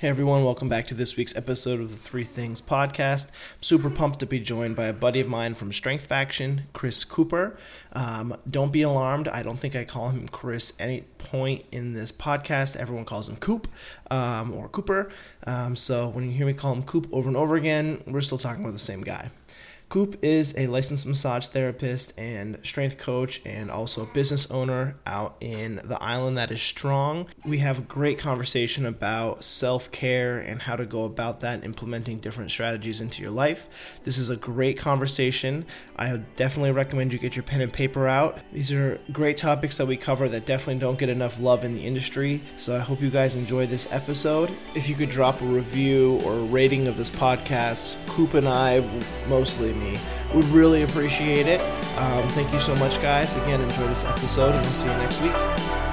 Hey everyone, welcome back to this week's episode of the Three Things podcast. I'm super pumped to be joined by a buddy of mine from Strength Faction, Chris Cooper. Um, don't be alarmed, I don't think I call him Chris any point in this podcast. Everyone calls him Coop um, or Cooper. Um, so when you hear me call him Coop over and over again, we're still talking about the same guy. Coop is a licensed massage therapist and strength coach and also a business owner out in the island that is strong. We have a great conversation about self care and how to go about that, implementing different strategies into your life. This is a great conversation. I definitely recommend you get your pen and paper out. These are great topics that we cover that definitely don't get enough love in the industry. So I hope you guys enjoy this episode. If you could drop a review or a rating of this podcast, Coop and I mostly me. Would really appreciate it. Um, thank you so much, guys. Again, enjoy this episode, and we'll see you next week.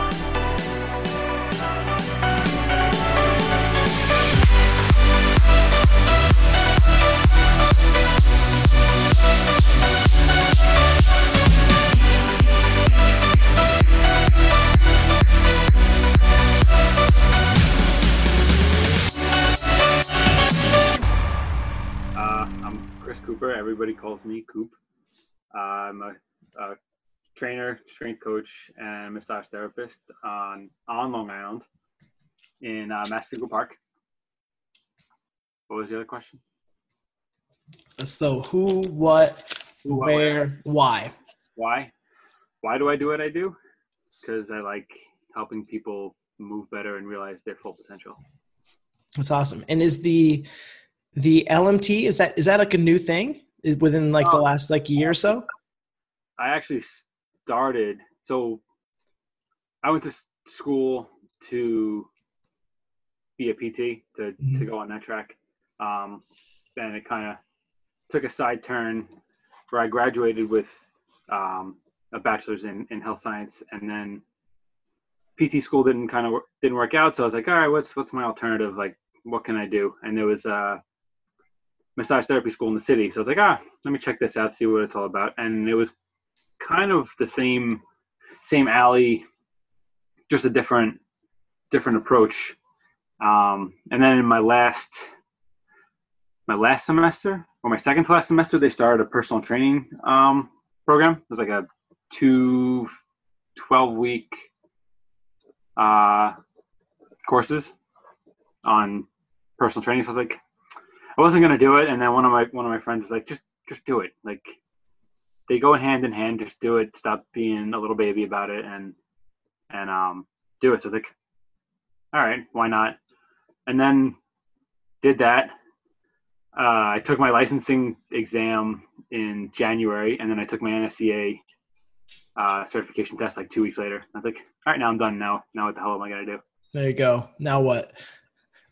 Everybody calls me Coop. Uh, I'm a, a, trainer, strength coach, and massage therapist on on Long Island in uh, Massapequa Park. What was the other question? So who, what, who, where, where, why? Why? Why do I do what I do? Because I like helping people move better and realize their full potential. That's awesome. And is the the LMT is that is that like a new thing? Within like the um, last like year or so? I actually started. So I went to school to be a PT to mm-hmm. to go on that track. Um, and it kind of took a side turn where I graduated with um, a bachelor's in, in health science, and then PT school didn't kind of didn't work out. So I was like, all right, what's what's my alternative? Like, what can I do? And there was uh, massage therapy school in the city. So I was like, ah, let me check this out, see what it's all about. And it was kind of the same same alley, just a different different approach. Um, and then in my last my last semester or my second to last semester, they started a personal training um, program. It was like a two 12 week uh, courses on personal training. So I was like, I wasn't gonna do it, and then one of my one of my friends was like, just just do it. Like they go hand in hand. Just do it. Stop being a little baby about it, and and um do it. So I was like, all right, why not? And then did that. Uh, I took my licensing exam in January, and then I took my NSCA uh, certification test like two weeks later. I was like, all right, now I'm done. Now, now what the hell am I gonna do? There you go. Now what?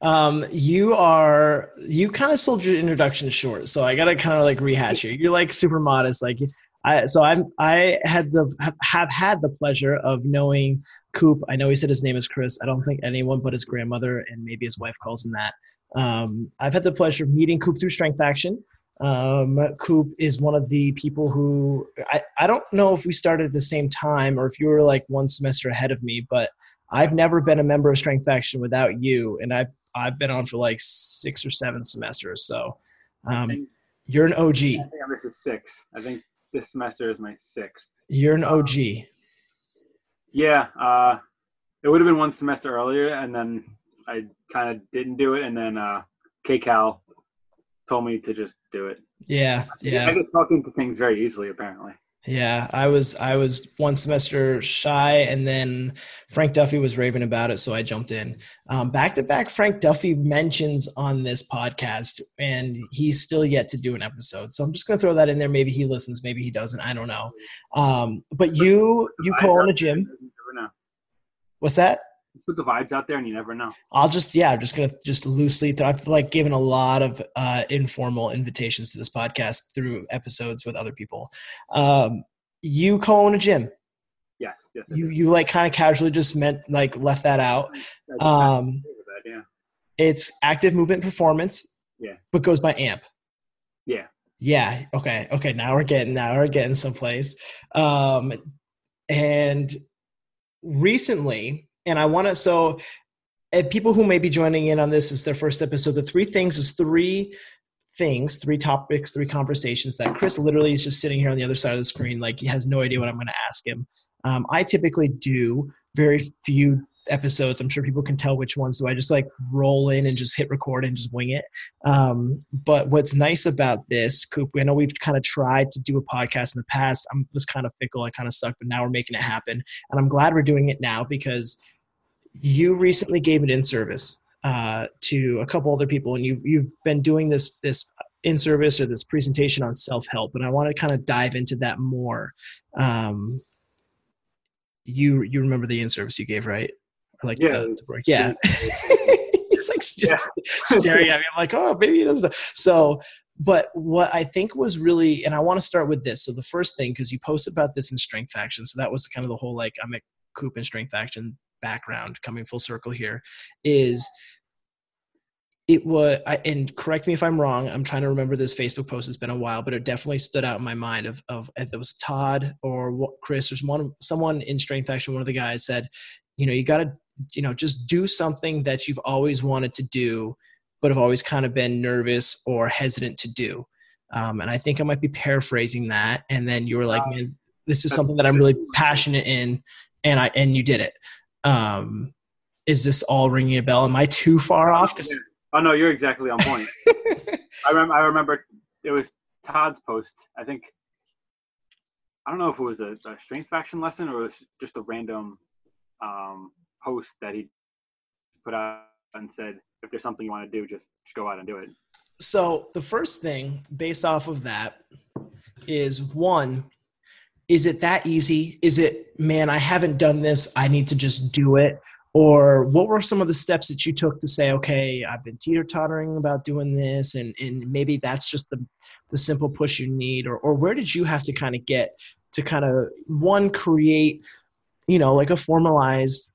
Um, you are you kind of sold your introduction short, so I gotta kind of like rehash you. You're like super modest, like I. So I'm I had the have had the pleasure of knowing Coop. I know he said his name is Chris. I don't think anyone but his grandmother and maybe his wife calls him that. Um, I've had the pleasure of meeting Coop through Strength Faction. Um, Coop is one of the people who I, I don't know if we started at the same time or if you were like one semester ahead of me, but I've never been a member of Strength Faction without you, and I've I've been on for like six or seven semesters. So um, think, you're an OG. I think this is six. I think this semester is my sixth. You're an OG. Yeah, uh, it would have been one semester earlier, and then I kind of didn't do it, and then uh, KCal told me to just do it. Yeah, yeah. I get talked into things very easily, apparently. Yeah, I was I was one semester shy, and then Frank Duffy was raving about it, so I jumped in. Back to back, Frank Duffy mentions on this podcast, and he's still yet to do an episode. So I'm just gonna throw that in there. Maybe he listens, maybe he doesn't. I don't know. Um, but you you call in a gym. What's that? Put the vibes out there and you never know. I'll just yeah i'm just gonna just loosely throw, i've like given a lot of uh, informal invitations to this podcast through episodes with other people. Um, you co-own a gym? Yes, yes you you like kind of casually just meant like left that out. Um yeah. it's active movement performance yeah. but goes by amp. Yeah. Yeah okay okay now we're getting now we're getting someplace. Um and recently and I want to so people who may be joining in on this is their first episode. The three things is three things, three topics, three conversations that Chris literally is just sitting here on the other side of the screen, like he has no idea what I'm going to ask him. Um, I typically do very few episodes. I'm sure people can tell which ones. So I just like roll in and just hit record and just wing it. Um, but what's nice about this, Coop, I know we've kind of tried to do a podcast in the past. I was kind of fickle. I kind of sucked, but now we're making it happen. And I'm glad we're doing it now because you recently gave an in service uh, to a couple other people, and you've you've been doing this this in service or this presentation on self help, and I want to kind of dive into that more. Um, you you remember the in service you gave, right? Or like Yeah. the, the break, yeah. He's like just staring at me. I'm like, oh, maybe he doesn't. know. So, but what I think was really, and I want to start with this. So the first thing, because you posted about this in Strength Faction, so that was kind of the whole like I'm a Coop in Strength Faction background coming full circle here, is it was I, and correct me if i'm wrong i'm trying to remember this facebook post it's been a while but it definitely stood out in my mind of, of if it was todd or what, chris or someone someone in strength faction one of the guys said you know you got to you know just do something that you've always wanted to do but have always kind of been nervous or hesitant to do. Um, and i think i might be paraphrasing that and then you were like man this is something that i'm really passionate in and i and you did it um, is this all ringing a bell am i too far off 'Cause- Oh no, you're exactly on point. I remember. I remember it was Todd's post. I think. I don't know if it was a, a strength faction lesson or it was just a random um, post that he put out and said, "If there's something you want to do, just, just go out and do it." So the first thing based off of that is one, is it that easy? Is it, man, I haven't done this. I need to just do it. Or what were some of the steps that you took to say, okay, I've been teeter tottering about doing this, and, and maybe that's just the, the simple push you need? Or, or where did you have to kind of get to kind of one, create, you know, like a formalized,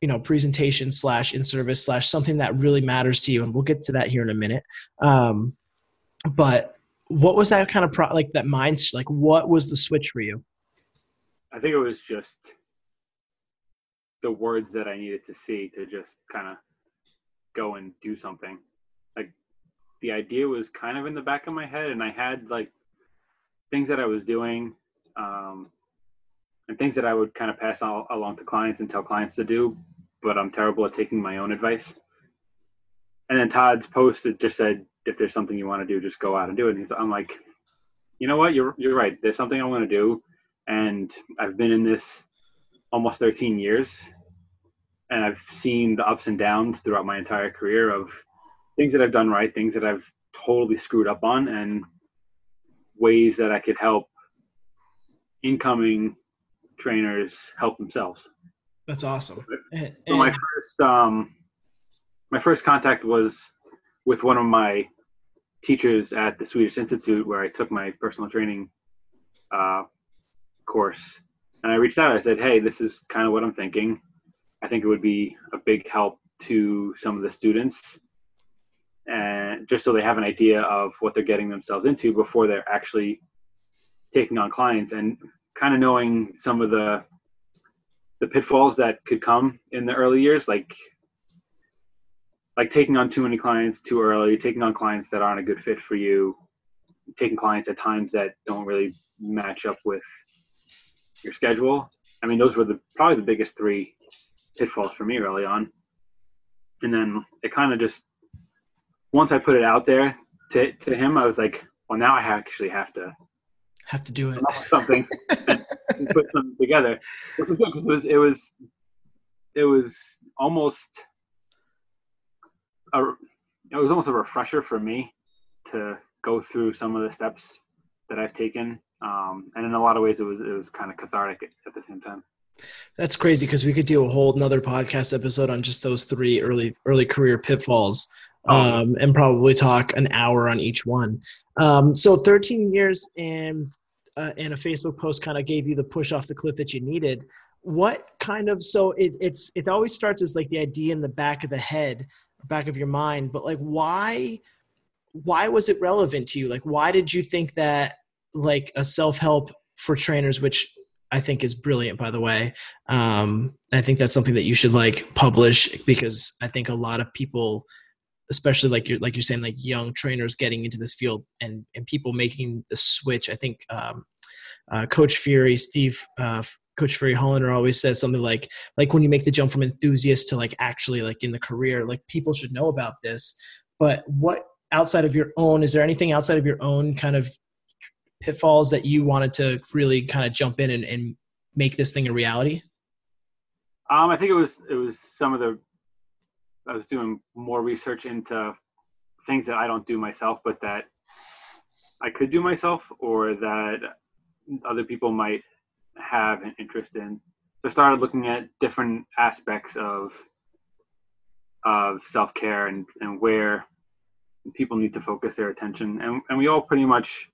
you know, presentation slash in service slash something that really matters to you? And we'll get to that here in a minute. Um, but what was that kind of pro- like that mind like what was the switch for you I think it was just the words that I needed to see to just kind of go and do something. Like the idea was kind of in the back of my head, and I had like things that I was doing, um, and things that I would kind of pass all, along to clients and tell clients to do, but I'm terrible at taking my own advice. And then Todd's post it just said, if there's something you want to do, just go out and do it. And he's, I'm like, you know what? You're you're right. There's something I want to do, and I've been in this almost 13 years, and I've seen the ups and downs throughout my entire career of things that I've done right, things that I've totally screwed up on, and ways that I could help incoming trainers help themselves. that's awesome and, So my first um, my first contact was with one of my teachers at the Swedish Institute, where I took my personal training uh, course, and I reached out. I said, "Hey, this is kind of what I'm thinking. I think it would be a big help to some of the students, and just so they have an idea of what they're getting themselves into before they're actually taking on clients, and kind of knowing some of the the pitfalls that could come in the early years, like like taking on too many clients too early, taking on clients that aren't a good fit for you, taking clients at times that don't really match up with your schedule. I mean, those were the probably the biggest three pitfalls for me early on. And then it kind of just once I put it out there to to him, I was like, well, now I actually have to have to do it come up with something and, and put something together, which was good because it was it was it was almost a it was almost a refresher for me to go through some of the steps that I've taken, um, and in a lot of ways it was it was kind of cathartic at, the same time. that's crazy because we could do a whole another podcast episode on just those three early early career pitfalls Oh. um, and probably talk an hour on each one um, so 13 years and uh, and a facebook post kind of gave you the push off the cliff that you needed what kind of so it, it's it always starts as like the idea in the back of the head back of your mind but like why why was it relevant to you like why did you think that like a self-help for trainers which I think is brilliant. By the way, um, I think that's something that you should like publish because I think a lot of people, especially like you're like you're saying, like young trainers getting into this field and and people making the switch. I think um, uh, Coach Fury, Steve. Uh, Coach Fury Hollander always says something like like when you make the jump from enthusiast to like actually like in the career, like people should know about this. But what outside of your own, is there anything outside of your own kind of pitfalls that you wanted to really kind of jump in and, and make this thing a reality? Um, I think it was it was some of the I was doing more research into things that I don't do myself, but that I could do myself, or that other people might have an interest in. So I started looking at different aspects of of self care and and where people need to focus their attention, and and we all pretty much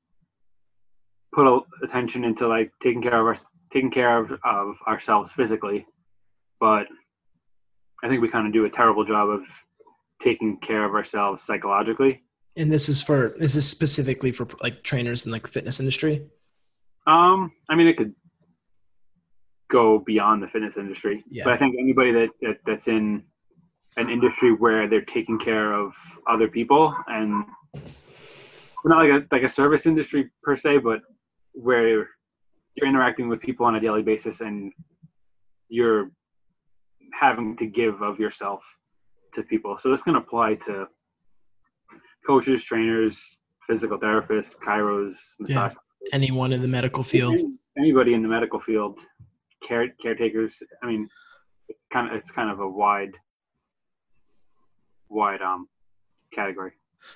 put attention into like taking care of our taking care of, of ourselves physically, but I think we kind of do a terrible job of taking care of ourselves psychologically. And this is for this is specifically for like trainers in like fitness industry. Um, I mean, it could go beyond the fitness industry, yeah. but I think anybody that, that that's in an industry where they're taking care of other people and not like a like a service industry per se, but where you're interacting with people on a daily basis and you're having to give of yourself to people. So this can apply to coaches, trainers, physical therapists, chiros, massage. Yeah. Anyone in the medical field. Anybody in the medical field, care caretakers. I mean, it's kind of it's kind of a wide, wide um category.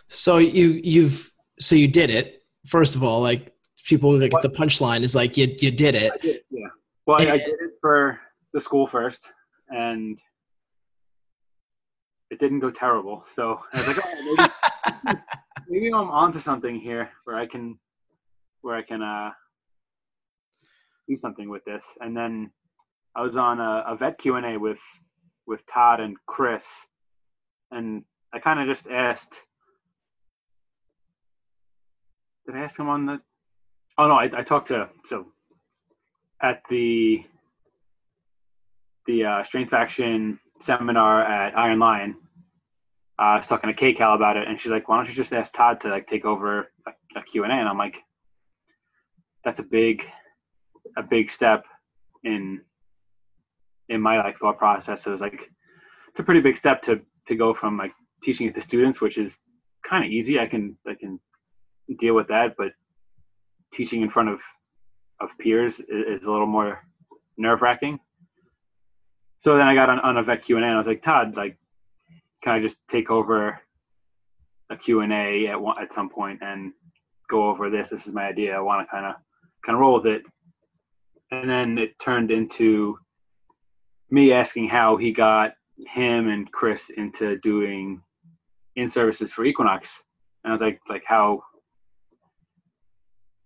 So you you've so you did it first of all. Like people like what? the punchline is like you you did it. Did, yeah. Well, I, I did it for the school first, and it didn't go terrible. So I was like, oh, maybe, maybe I'm onto something here where I can where I can uh, do something with this. And then I was on a, a vet Q and A with with Todd and Chris, and I kind of just asked. Did I ask him on the Oh no, I, I talked to so at the the uh, strength faction seminar at Iron Lion. Uh, I was talking to Kay Cal about it, and she's like, "Why don't you just ask Todd to like take over a, a Q and A?" And I'm like, "That's a big, a big step in in my like thought process." It was like, it's a pretty big step to to go from like teaching it to students, which is kind of easy. I can I can deal with that, but teaching in front of of peers is, is a little more nerve wracking. So then I got on, on a vet Q and A, and I was like, Todd, like, can I just take over a Q and A at one, at some point and go over this? This is my idea. I want to kind of kind of roll with it. And then it turned into me asking how he got him and Chris into doing in services for Equinox. And I was like, like how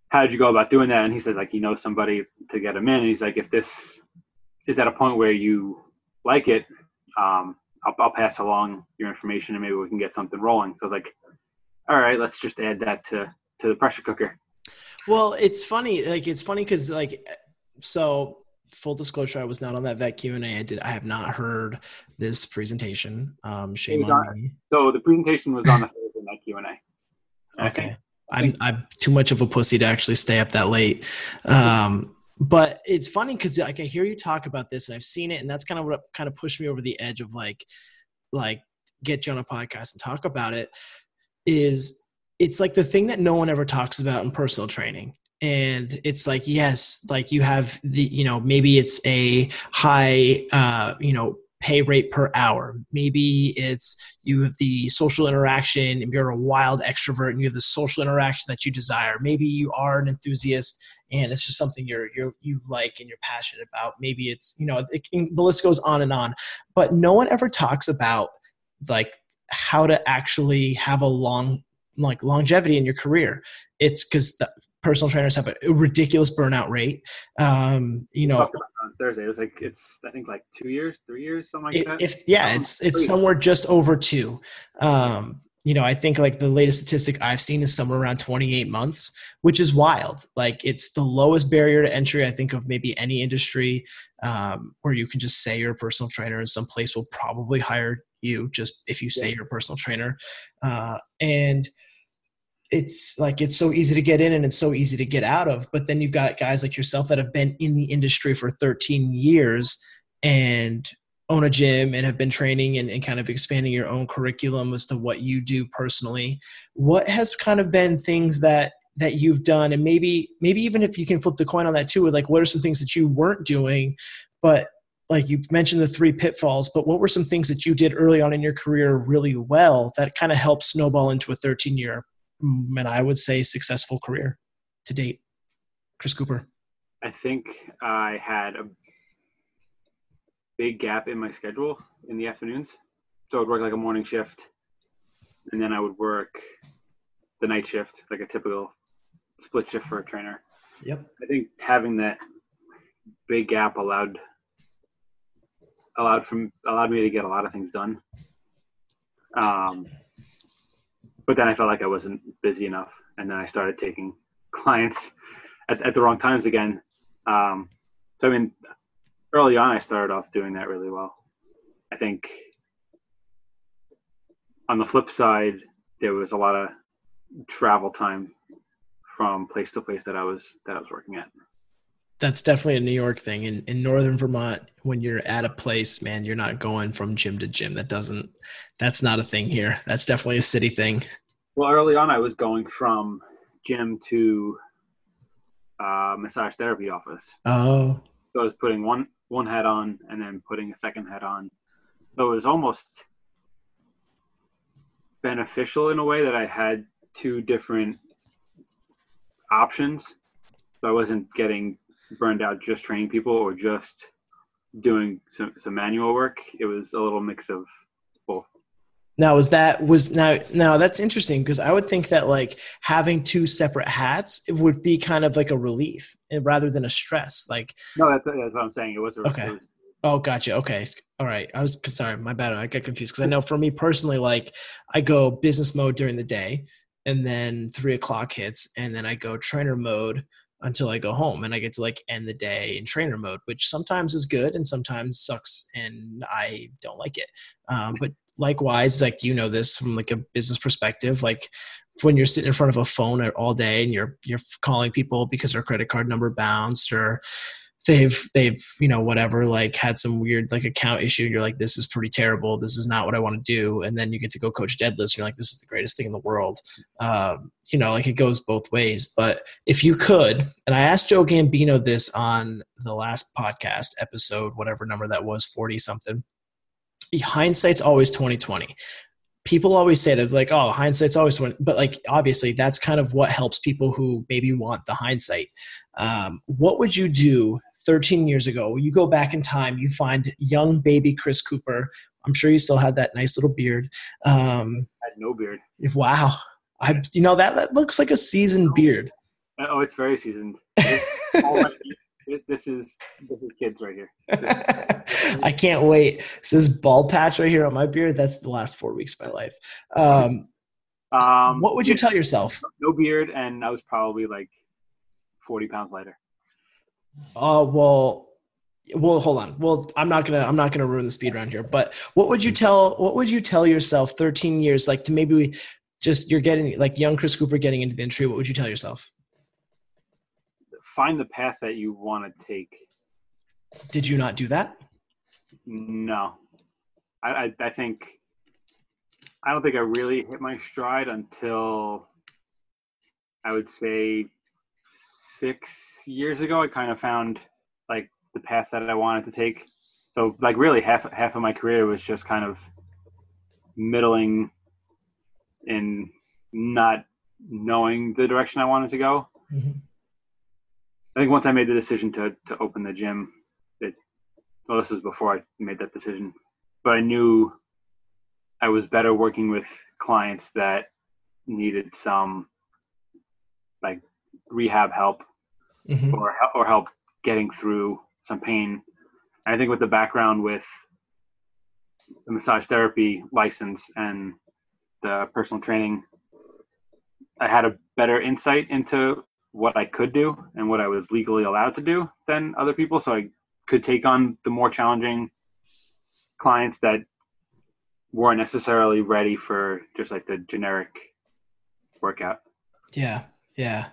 how did you go about doing that? And he says like he knows somebody to get him in. And he's like, if this is at a point where you like it, um, I'll, I'll pass along your information and maybe we can get something rolling. So I was like, all right, let's just add that to to the pressure cooker. Well, it's funny. Like it's funny because like so full disclosure, I was not on that vet Q and A. I did. I have not heard this presentation. Um, shame on, on, me. So the presentation was on the Thursday night Q and A. Okay. I'm I'm too much of a pussy to actually stay up that late. Um, but it's funny because like I hear you talk about this and I've seen it, and that's kind of what kind of pushed me over the edge of like, like get you on a podcast and talk about it. Is it's like the thing that no one ever talks about in personal training and it's like yes like you have the you know maybe it's a high uh you know pay rate per hour. Maybe it's you have the social interaction and you're a wild extrovert and you have the social interaction that you desire. Maybe you are an enthusiast and it's just something you're, you're you like and you're passionate about. Maybe it's, you know, it, the list goes on and on. But no one ever talks about like how to actually have a long like longevity in your career. It's because personal trainers have a ridiculous burnout rate. Um, you know, Thursday it was like it's I think like two years, three years, something like that. If yeah, um, it's it's somewhere just over two. Um, you know, I think like the latest statistic I've seen is somewhere around 28 months, which is wild. Like it's the lowest barrier to entry, I think, of maybe any industry um, where you can just say you're a personal trainer and some place will probably hire you just if you say yeah. you're a personal trainer. Uh, and it's like it's so easy to get in and it's so easy to get out of. But then you've got guys like yourself that have been in the industry for 13 years and own a gym and have been training and, and, kind of expanding your own curriculum as to what you do personally what has kind of been things that that you've done and maybe maybe even if you can flip the coin on that too like what are some things that you weren't doing but like you mentioned the three pitfalls but what were some things that you did early on in your career really well that kind of helped snowball into a 13 year and i would say successful career to date chris cooper i think i had a big gap in my schedule in the afternoons. So I would work like a morning shift, and then I would work the night shift, like a typical split shift for a trainer. Yep. I think having that big gap allowed allowed from allowed me to get a lot of things done. Um, but then I felt like I wasn't busy enough, and then I started taking clients at, at the wrong times again. Um, so I mean, early on, I started off doing that really well. I think on the flip side, there was a lot of travel time from place to place that I was that I was working at. That's definitely a New York thing. In in northern Vermont, when you're at a place, man, you're not going from gym to gym. That doesn't that's not a thing here. That's definitely a city thing. Well, early on I was going from gym to uh, massage therapy office. Oh. So I was putting one one head on and then putting a second head on. So it was almost beneficial in a way that I had two different options. So I wasn't getting burned out just training people or just doing some, some manual work. It was a little mix of both. Now was that was now now that's interesting because I would think that like having two separate hats it would be kind of like a relief rather than a stress. Like no, that's, that's what I'm saying. It was a, okay. oh, gotcha. Okay, all right. I was sorry, my bad. I got confused because I know for me personally, like I go business mode during the day, and then three o'clock hits, and then I go trainer mode until I go home and I get to like end the day in trainer mode, which sometimes is good and sometimes sucks and I don't like it. Um, but likewise like you know this from like a business perspective like when you're sitting in front of a phone all day and you're you're calling people because their credit card number bounced or they've they've you know whatever like had some weird like account issue and you're like this is pretty terrible. This is not what i want to do. And then you get to go coach deadlifts and you're like this is the greatest thing in the world. Um, you know like it goes both ways. But if you could and i asked joe gambino this on the last podcast episode whatever number that was 40 something hindsight's always 2020 people always say that like oh hindsight's always 20 but like obviously that's kind of what helps people who maybe want the hindsight. Um, what would you do 13 years ago you go back in time you find young baby chris cooper i'm sure you still had that nice little beard um, I had no beard wow i you know that, that looks like a seasoned beard oh it's very seasoned this is this is kids right here. I can't wait. This is bald patch right here on my beard, that's the last four weeks of my life. Um, um, what would you yeah, tell yourself? No beard, and I was probably like forty pounds lighter. Uh, well, well hold on. Well, I'm not gonna I'm not gonna ruin the speed around here. But what would you tell what would you tell yourself 13 years like to maybe we just you're getting like young Chris Cooper getting into the industry? What would you tell yourself? find the path that you want to take. Did you not do that? No, I, I, I think I don't think I really hit my stride until I would say six years ago. I kind of found like the path that I wanted to take. So like really half half of my career was just kind of middling in not knowing the direction I wanted to go. Mm-hmm. I think once I made the decision to to open the gym, it well, this was before I made that decision, but I knew I was better working with clients that needed some like rehab help mm-hmm. or or help getting through some pain. And I think with the background with the massage therapy license and the personal training, I had a better insight into what I could do and what I was legally allowed to do than other people. So I could take on the more challenging clients that weren't necessarily ready for just like the generic workout. Yeah, yeah.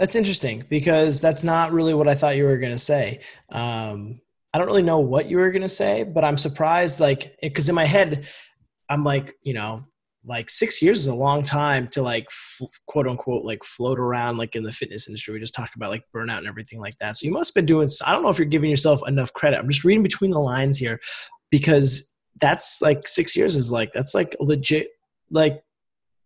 That's interesting because that's not really what I thought you were going to say. Um, I don't really know what you were going to say, but I'm surprised, like, because in my head, I'm like, you know, like six years is a long time to like f- quote unquote like float around like in the fitness industry. We just talked about like burnout and everything like that. So you must have been doing. I don't know if you're giving yourself enough credit. I'm just reading between the lines here because that's like six years is like that's like legit like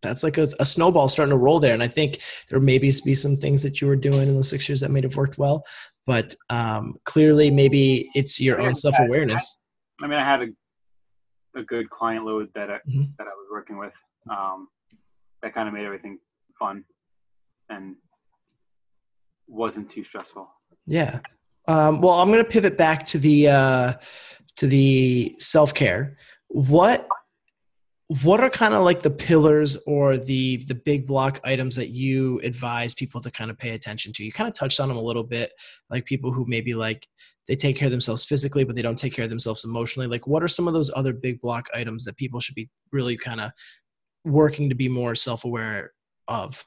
that's like a, a, snowball starting to roll there. And I think there maybe be some things that you were doing in those six years that may have worked well, but um, clearly maybe it's your own self awareness. I mean, I had a, a good client load that I, mm-hmm. that I was working with. Um, that kind of made everything fun and wasn't too stressful. Yeah. Um, well, I'm going to pivot back to the uh, to the self care. What what are kind of like the pillars or the the big block items that you advise people to kind of pay attention to? You kind of touched on them a little bit like people who maybe like they take care of themselves physically but they don't take care of themselves emotionally. Like what are some of those other big block items that people should be really kind of working to be more self-aware of?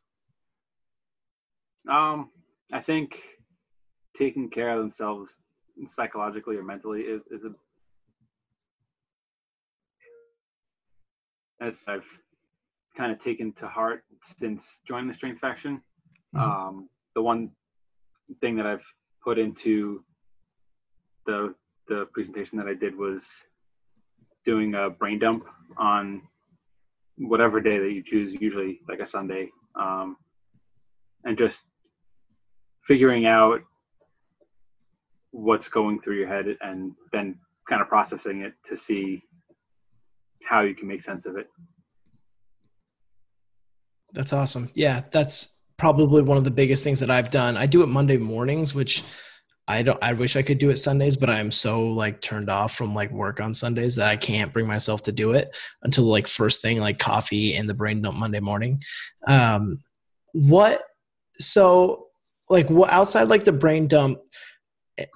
Um i think taking care of themselves psychologically or mentally is, is a that's I've kind of taken to heart since joining the Strength Faction. Mm-hmm. Um, the one thing that I've put into the the presentation that I did was doing a brain dump on whatever day that you choose, usually like a Sunday, um, and just figuring out what's going through your head and then kind of processing it to see how you can make sense of it. That's awesome. Yeah, that's probably one of the biggest things that I've done. I do it Monday mornings, which I don't I wish I could do it Sundays, but I'm so like turned off from like work on Sundays that I can't bring myself to do it until like first thing like coffee and the brain dump Monday morning. Um what so like what outside like the brain dump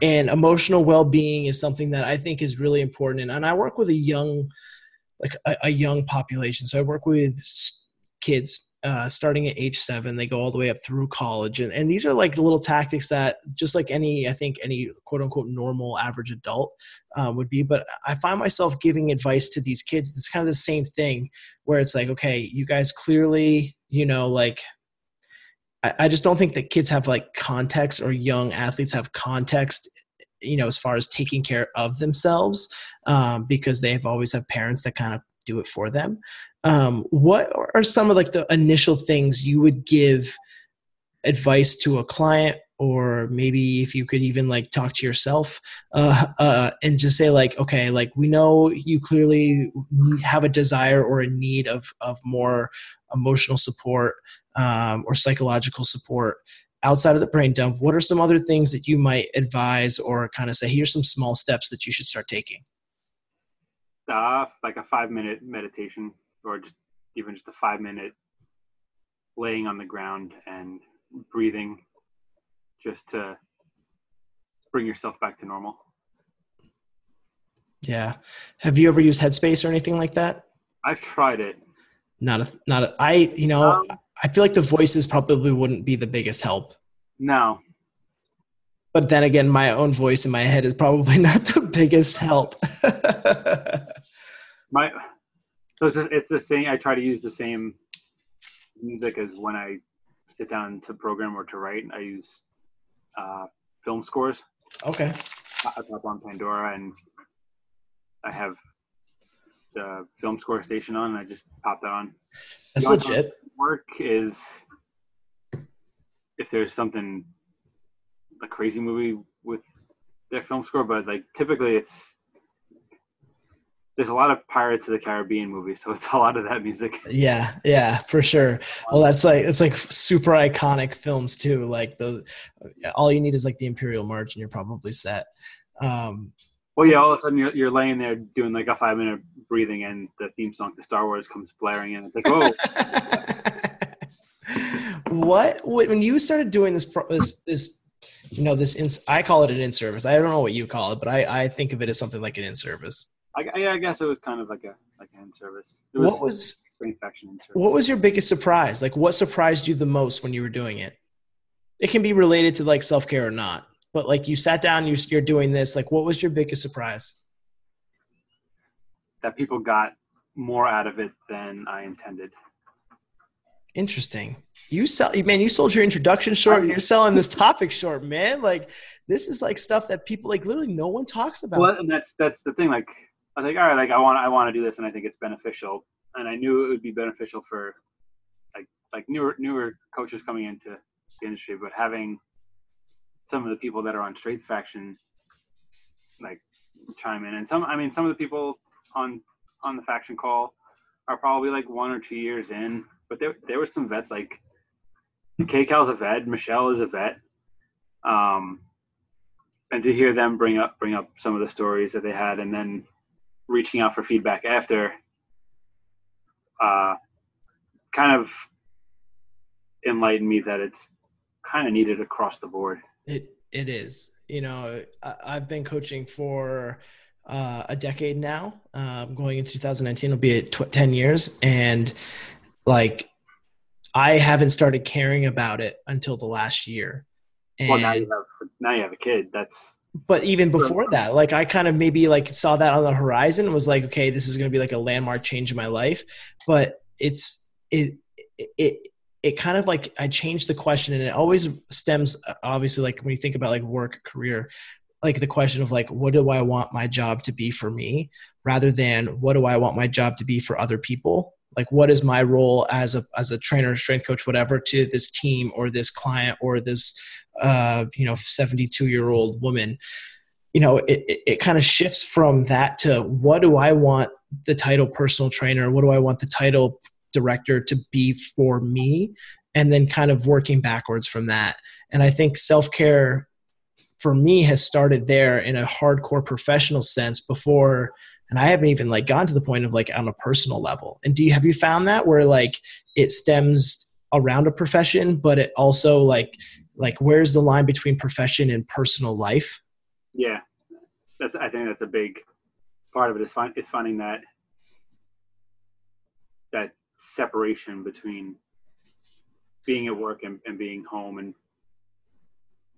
and emotional well-being is something that I think is really important and, and I work with a young like a, a young population. So I work with kids uh, starting at age seven. They go all the way up through college, and, and these are like little tactics that just like any I think any quote unquote normal average adult uh, would be. But I find myself giving advice to these kids. It's kind of the same thing where it's like, okay, you guys clearly, you know, like I just don't think that kids have like context or young athletes have context you know as far as taking care of themselves um, because they have always have parents that kind of do it for them. Um, what are some of like the initial things you would give advice to a client? Or maybe if you could even like talk to yourself uh, uh, and just say like okay like we know you clearly have a desire or a need of of more emotional support um, or psychological support outside of the brain dump, what are some other things that you might advise or kind of say, here's some small steps that you should start taking? Uh, like a five minute meditation or just even just a five minute laying on the ground and breathing just to bring yourself back to normal. Yeah. Have you ever used Headspace or anything like that? I've tried it. Not a, not a, I, you know, um, I feel like the voices probably wouldn't be the biggest help. No. But then again, my own voice in my head is probably not the biggest help. my, so it's, it's the same. I try to use the same music as when I sit down to program or to write. I use uh, film scores. Okay. I pop on Pandora and I have the film score station on and I just pop that on. That's legit. Work is if there's something a crazy movie with their film score, but like typically it's there's a lot of Pirates of the Caribbean movies, so it's a lot of that music. Yeah, yeah, for sure. Well, that's like it's like super iconic films too. Like those, all you need is like the Imperial March, and you're probably set. Um, well, yeah, all of a sudden you're, you're laying there doing like a five minute breathing and the theme song to Star Wars comes blaring in. It's like, oh, what when you started doing this this this you know this in, I call it an in service. I don't know what you call it, but I I think of it as something like an in service. I, I guess it was kind of like a like an in service. Was what was what was your biggest surprise? Like what surprised you the most when you were doing it? It can be related to like self care or not, but like you sat down, you, you're doing this. Like what was your biggest surprise? That people got more out of it than I intended. Interesting. You sell, man. You sold your introduction short, and you're selling this topic short, man. Like this is like stuff that people like literally no one talks about. Well, and that's that's the thing. Like I think, all right, like I want I want to do this, and I think it's beneficial, and I knew it would be beneficial for like like newer newer coaches coming into the industry, but having some of the people that are on Strength Faction like chime in, and some I mean some of the people on on the faction call are probably like one or two years in but there there were some vets like KCal's a vet, Michelle is a vet, um, and to hear them bring up bring up some of the stories that they had, and then reaching out for feedback after, uh, kind of enlightened me that it's kind of needed across the board. It it is. You know, I, I've been coaching for uh, a decade now. Um, going into 2019 will be tw- 10 years, and like I haven't started caring about it until the last year. And, well, now you have now you have a kid. That's but even before that, like I kind of maybe like saw that on the horizon was like, okay, this is going to be like a landmark change in my life. But it's it it it kind of like I changed the question, and it always stems obviously like when you think about like work career, like the question of like what do I want my job to be for me, rather than what do I want my job to be for other people? Like what is my role as a as a trainer strength coach whatever to this team or this client or this uh you know 72 year old woman? You know it, it, it kind of shifts from that to what do i want the title personal trainer? What do i want the title director to be for me and then kind of working backwards from that. And i think self-care for me has started there in a hardcore professional sense before and i haven't even like gone to the point of like on a personal level. And do you have you found that where like it stems around a profession but it also like like where's the line between profession and personal life? Yeah. That's i think that's a big part of it. Is find, finding that that separation between being at work and, and being home and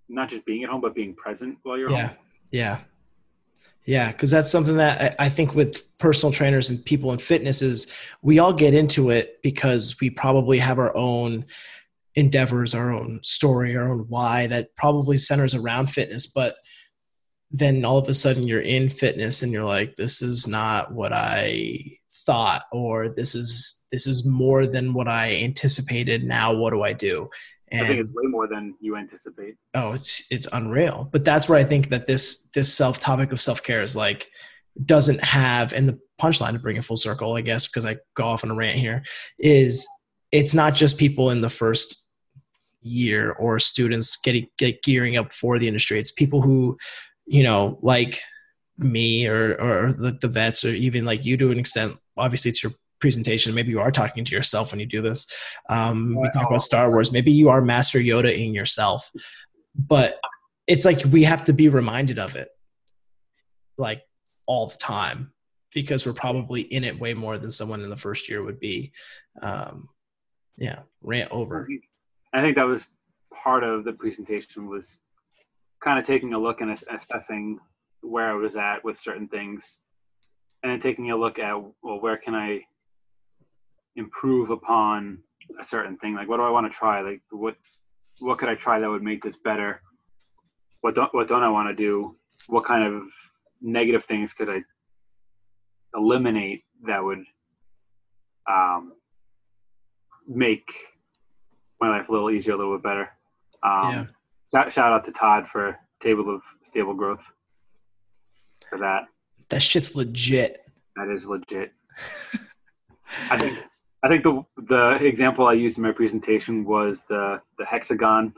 not just being at home, but being present while you're yeah. home. Yeah. Yeah. Cause that's something that I think with personal trainers and people in fitness is we all get into it because we probably have our own endeavors, our own story, our own why that probably centers around fitness. But then all of a sudden you're in fitness and you're like, this is not what I thought, or this is, this is more than what I anticipated. Now what do I do? And, I think it's way more than you anticipate. Oh, it's it's unreal. But that's where I think that this this self topic of self care is like doesn't have and the punchline to bring it full circle, I guess, because I go off on a rant here, is it's not just people in the first year or students getting get gearing up for the industry. It's people who, you know, like me or or the, the vets or even like you to an extent. Obviously, it's your presentation. Maybe you are talking to yourself when you do this. Um, we talk about star wars. Maybe you are master yoda in yourself. But it's like we have to be reminded of it like all the time because we're probably in it way more than someone in the first year would be. Um, yeah rant over. I think that was part of the presentation was kind of taking a look and assessing where i was at with certain things and then taking a look at well where can i improve upon a certain thing? Like what do i want to try? Like what what could i try that would make this better? What don't what don't i want to do? What kind of negative things could i eliminate that would um, make my life a little easier a little bit better? Um, yeah. shout, shout out to todd for table of stable growth for that. That shit's legit. That is legit. I think I think the the example I used in my presentation was the the hexagon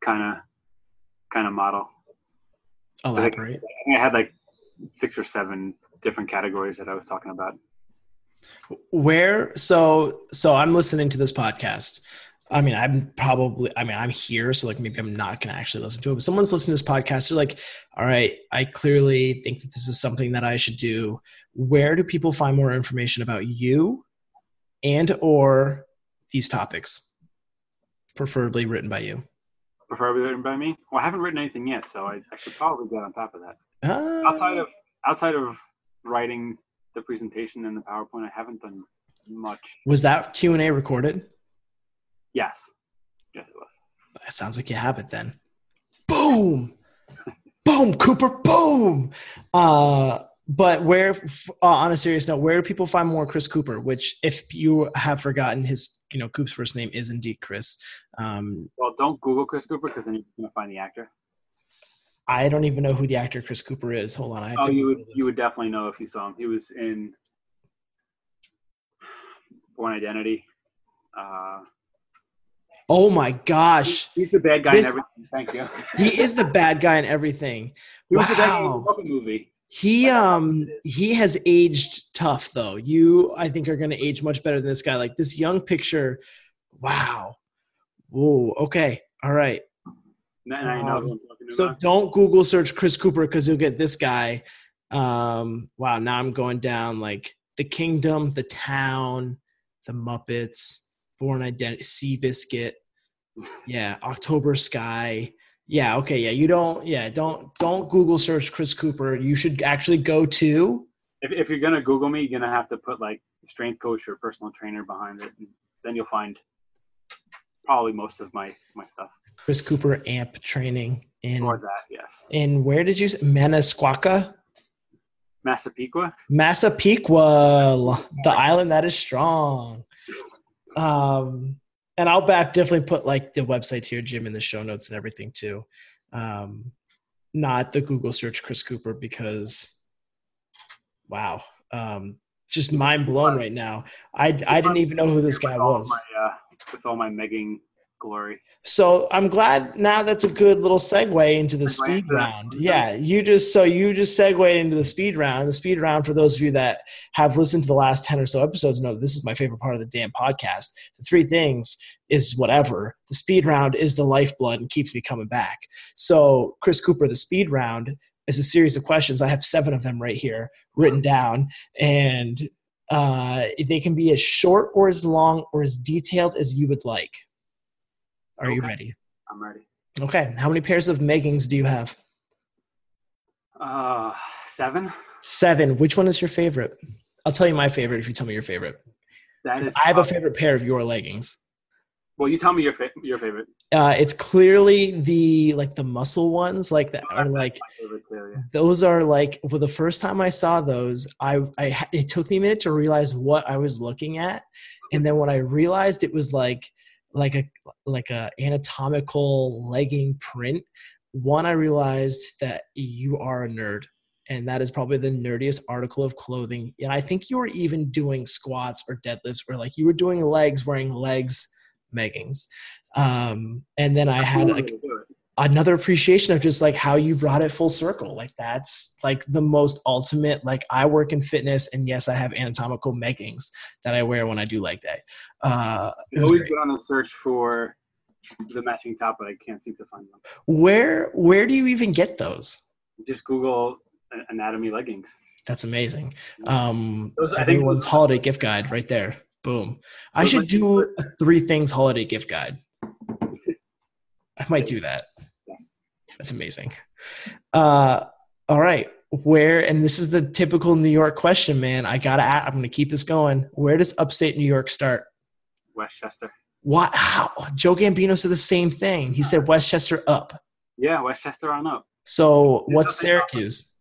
kind of kind of model. Elaborate. I, I had like six or seven different categories that I was talking about. Where so so I'm listening to this podcast. I mean, I'm probably I mean, I'm here, so like maybe I'm not gonna actually listen to it. But someone's listening to this podcast, they're like, all right, I clearly think that this is something that I should do. Where do people find more information about you and or these topics? Preferably written by you. Preferably written by me. Well, I haven't written anything yet, so I, I should probably get on top of that. Uh, Outside of outside of writing the presentation and the PowerPoint, I haven't done much. was that Q and A recorded? Yes, yes, it was. That sounds like you have it then. Boom, boom, Cooper, boom. Uh, but where, uh, on a serious note, where do people find more Chris Cooper? Which, if you have forgotten, his you know Coop's first name is indeed Chris. Um, Well, don't Google Chris Cooper because then you're gonna find the actor. I don't even know who the actor Chris Cooper is. Hold on, I Oh, to you would you would definitely know if you saw him. He was in Bourne Identity. Uh, Oh my gosh, he's the bad guy This- in everything. Thank you. he is the bad guy in everything. He was the bad guy in the Wow. movie. He um he has aged tough though. You I think are going to age much better than this guy. Like this young picture. Wow. Whoa. Okay. All right. Now now know who So don't Google search Chris Cooper because you'll get this guy. Um. Wow. Now I'm going down like the Kingdom, the Town, the Muppets, Bourne Identity, Seabiscuit. Yeah. October Sky. Yeah. Okay. Yeah. You don't. Yeah. Don't don't Google search Chris Cooper. You should actually go to. If, if you're gonna Google me, you're gonna have to put like strength coach or personal trainer behind it. And then you'll find probably most of my my stuff. Chris Cooper amp training in Or that, yes. in where did you say Manasquaka? Massapequa. Massapequa, the island that is strong. Um, and I'll back definitely put like the websites here, Jim, in the show notes and everything too. Um, not the Google search Chris Cooper because, wow, um, it's just mind blown right now. I I didn't even know who this guy was. My, uh, with all my megging glory. So I'm glad now that's a good little segue into the Segue speed into round. Yeah, you just so you just segued into the speed round. The speed round, for those of you that have listened to the last 10 or so episodes, know this is my favorite part of the damn podcast. The three things is whatever. The speed round is the lifeblood and keeps me coming back. So, Chris Cooper, the speed round is a series of questions. I have seven of them right here written down, and uh, they can be as short or as long or as detailed as you would like. Are you ready? I'm ready. Okay. How many pairs of meggings do you have? Uh, seven. Seven. Which one is your favorite? I'll tell you my favorite if you tell me your favorite. That is. I have a favorite pair of your leggings. Well, you tell me your fa- your favorite. Uh, it's clearly the like the muscle ones, like that are like too. Yeah. those are like well the first time I saw those, I I it took me a minute to realize what I was looking at, and then when I realized it was like like a like a anatomical legging print, one I realized that you are a nerd. And that is probably the nerdiest article of clothing. And I think you were even doing squats or deadlifts, or like you were doing legs wearing legs meggings. Um, and then I had like another appreciation of just like how you brought it full circle. Like that's like the most ultimate. Like I work in fitness, and yes, I have anatomical meggings that I wear when I do leg day. Uh, always great. get on the search for the matching top, but I can't seem to find them. Where where do you even get those? Just Google anatomy leggings. That's amazing. Um, Those- I think everyone's holiday gift guide right there. Boom. I should do a three things holiday gift guide. I might do that. That's amazing. Uh, all right. Where and this is the typical New York question, man. I gotta. I'm gonna keep this going. Where does upstate New York start? Westchester. What? How? Joe Gambino said the same thing. He said Westchester up. Yeah, Westchester on up. So what's. Syracuse?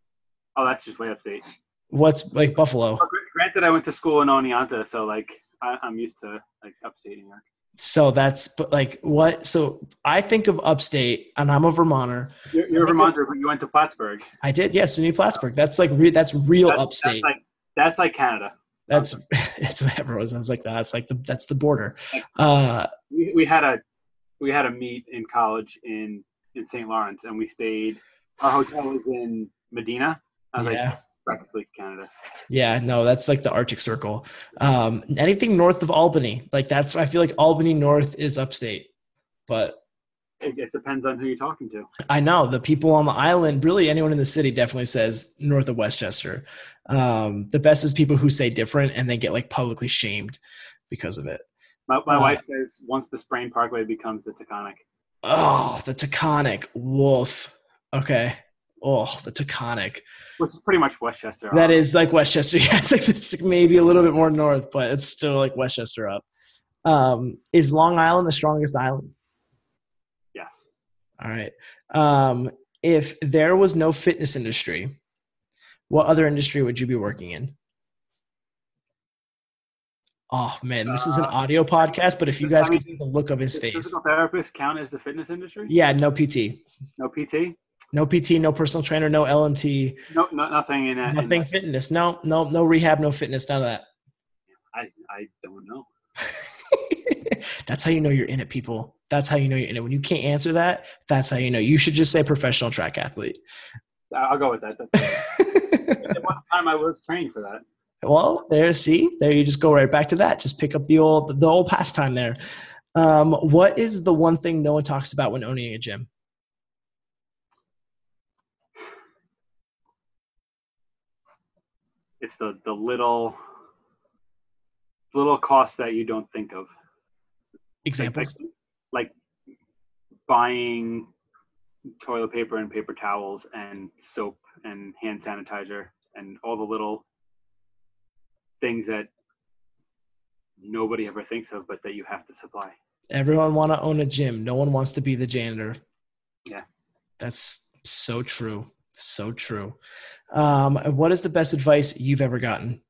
Oh, that's just way upstate. What's like Buffalo? Well, Granted, I went to school in Oneonta, so like I, I'm used to like upstate New York. So that's but like what? So I think of upstate, and I'm a Vermonter. You're, you're a Vermonter, but you went to Plattsburgh. I did, yes, New Plattsburgh. That's like re- that's real That's, upstate. That's like that's like Canada. That's it's what everyone sounds like. That's like the that's the border. Uh, We, we had a we had a meet in college in in St. Lawrence, and we stayed. Our hotel was in Medina. I was like, yeah, practically Canada. Yeah, no, that's like the Arctic Circle. Um, anything north of Albany, like that's I feel like Albany North is upstate, but It, it depends on who you're talking to. I know the people on the island, really anyone in the city definitely says north of Westchester. Um, the best is people who say different and they get like publicly shamed because of it. My, my Uh, wife says once the Sprain Parkway becomes the Taconic. Oh, the Taconic wolf. Okay. Oh, the Taconic. which is pretty much Westchester. That Um, like Westchester. Yeah, it's like it's maybe a little bit more north, but it's still like Westchester up. Um, is Long Island the strongest island? yes. All right. Um, if there was no fitness industry, what other industry would you be working in? Oh man, this is an Uh, audio podcast, but if you guys I mean, could see the look of his face. physical therapists count as the fitness industry? Yeah, no PT. No PT. No PT, no personal trainer, no LMT, No, no nothing in that. in nothing that- fitness. No, no, no rehab, no fitness, none of that. I I don't know. that's how you know you're in it, people. That's how you know you're in it. When you can't answer that, that's how you know. You should just say professional track athlete. I'll go with that. That's, at one time, I was trained for that. well, there, see, there you just go right back to that. Just pick up the old, the old pastime there. Um, what is the one thing no one talks about when owning a gym? It's the the little little costs that you don't think of. Like- Examples. Like, like buying toilet paper and paper towels and soap and hand sanitizer and all the little things that nobody ever thinks of, but that you have to supply. Everyone want to own a gym. No one wants to be the janitor. Yeah. That's so true. So true. Um, what is the best advice you've ever gotten?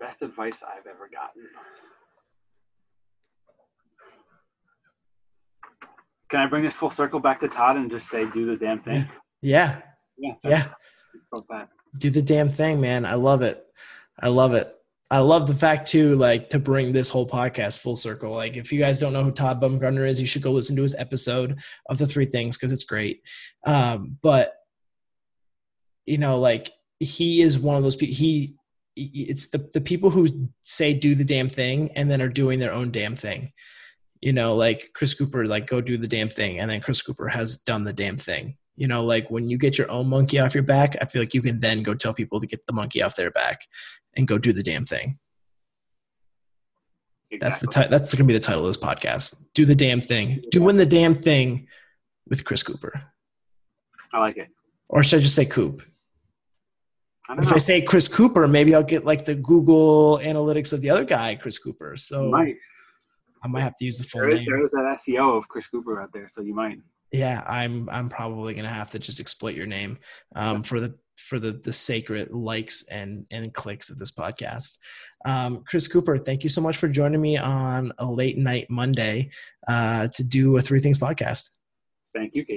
Best advice I've ever gotten. Can I bring this full circle back to Todd and just say, do the damn thing? Yeah. Yeah. Yeah. That. do the damn thing, man. I love it. I love it. I love the fact too, like to bring this whole podcast full circle. Like, if you guys don't know who Todd Bumgardner is, you should go listen to his episode of the three things because it's great. Um, but you know, like he is one of those people. He, it's the the people who say do the damn thing and then are doing their own damn thing. You know, like Chris Cooper, like go do the damn thing, and then Chris Cooper has done the damn thing. You know, like when you get your own monkey off your back, I feel like you can then go tell people to get the monkey off their back and go do the damn thing. That's the Exactly. ti- that's gonna be the title of this podcast. Do the damn thing. Doing the damn thing with Chris Cooper, I like it. or should I just say Coop? I don't If know. I say Chris Cooper, maybe I'll get like the Google analytics of the other guy, Chris Cooper. So might. I might have to use the full There is, name. there is that SEO of Chris Cooper out there, so you might. Yeah, I'm I'm probably gonna have to just exploit your name um, for the for the the sacred likes and and clicks of this podcast. Um, Chris Cooper, thank you so much for joining me on a late night Monday uh, to do a Three Things podcast. Thank you, Casey.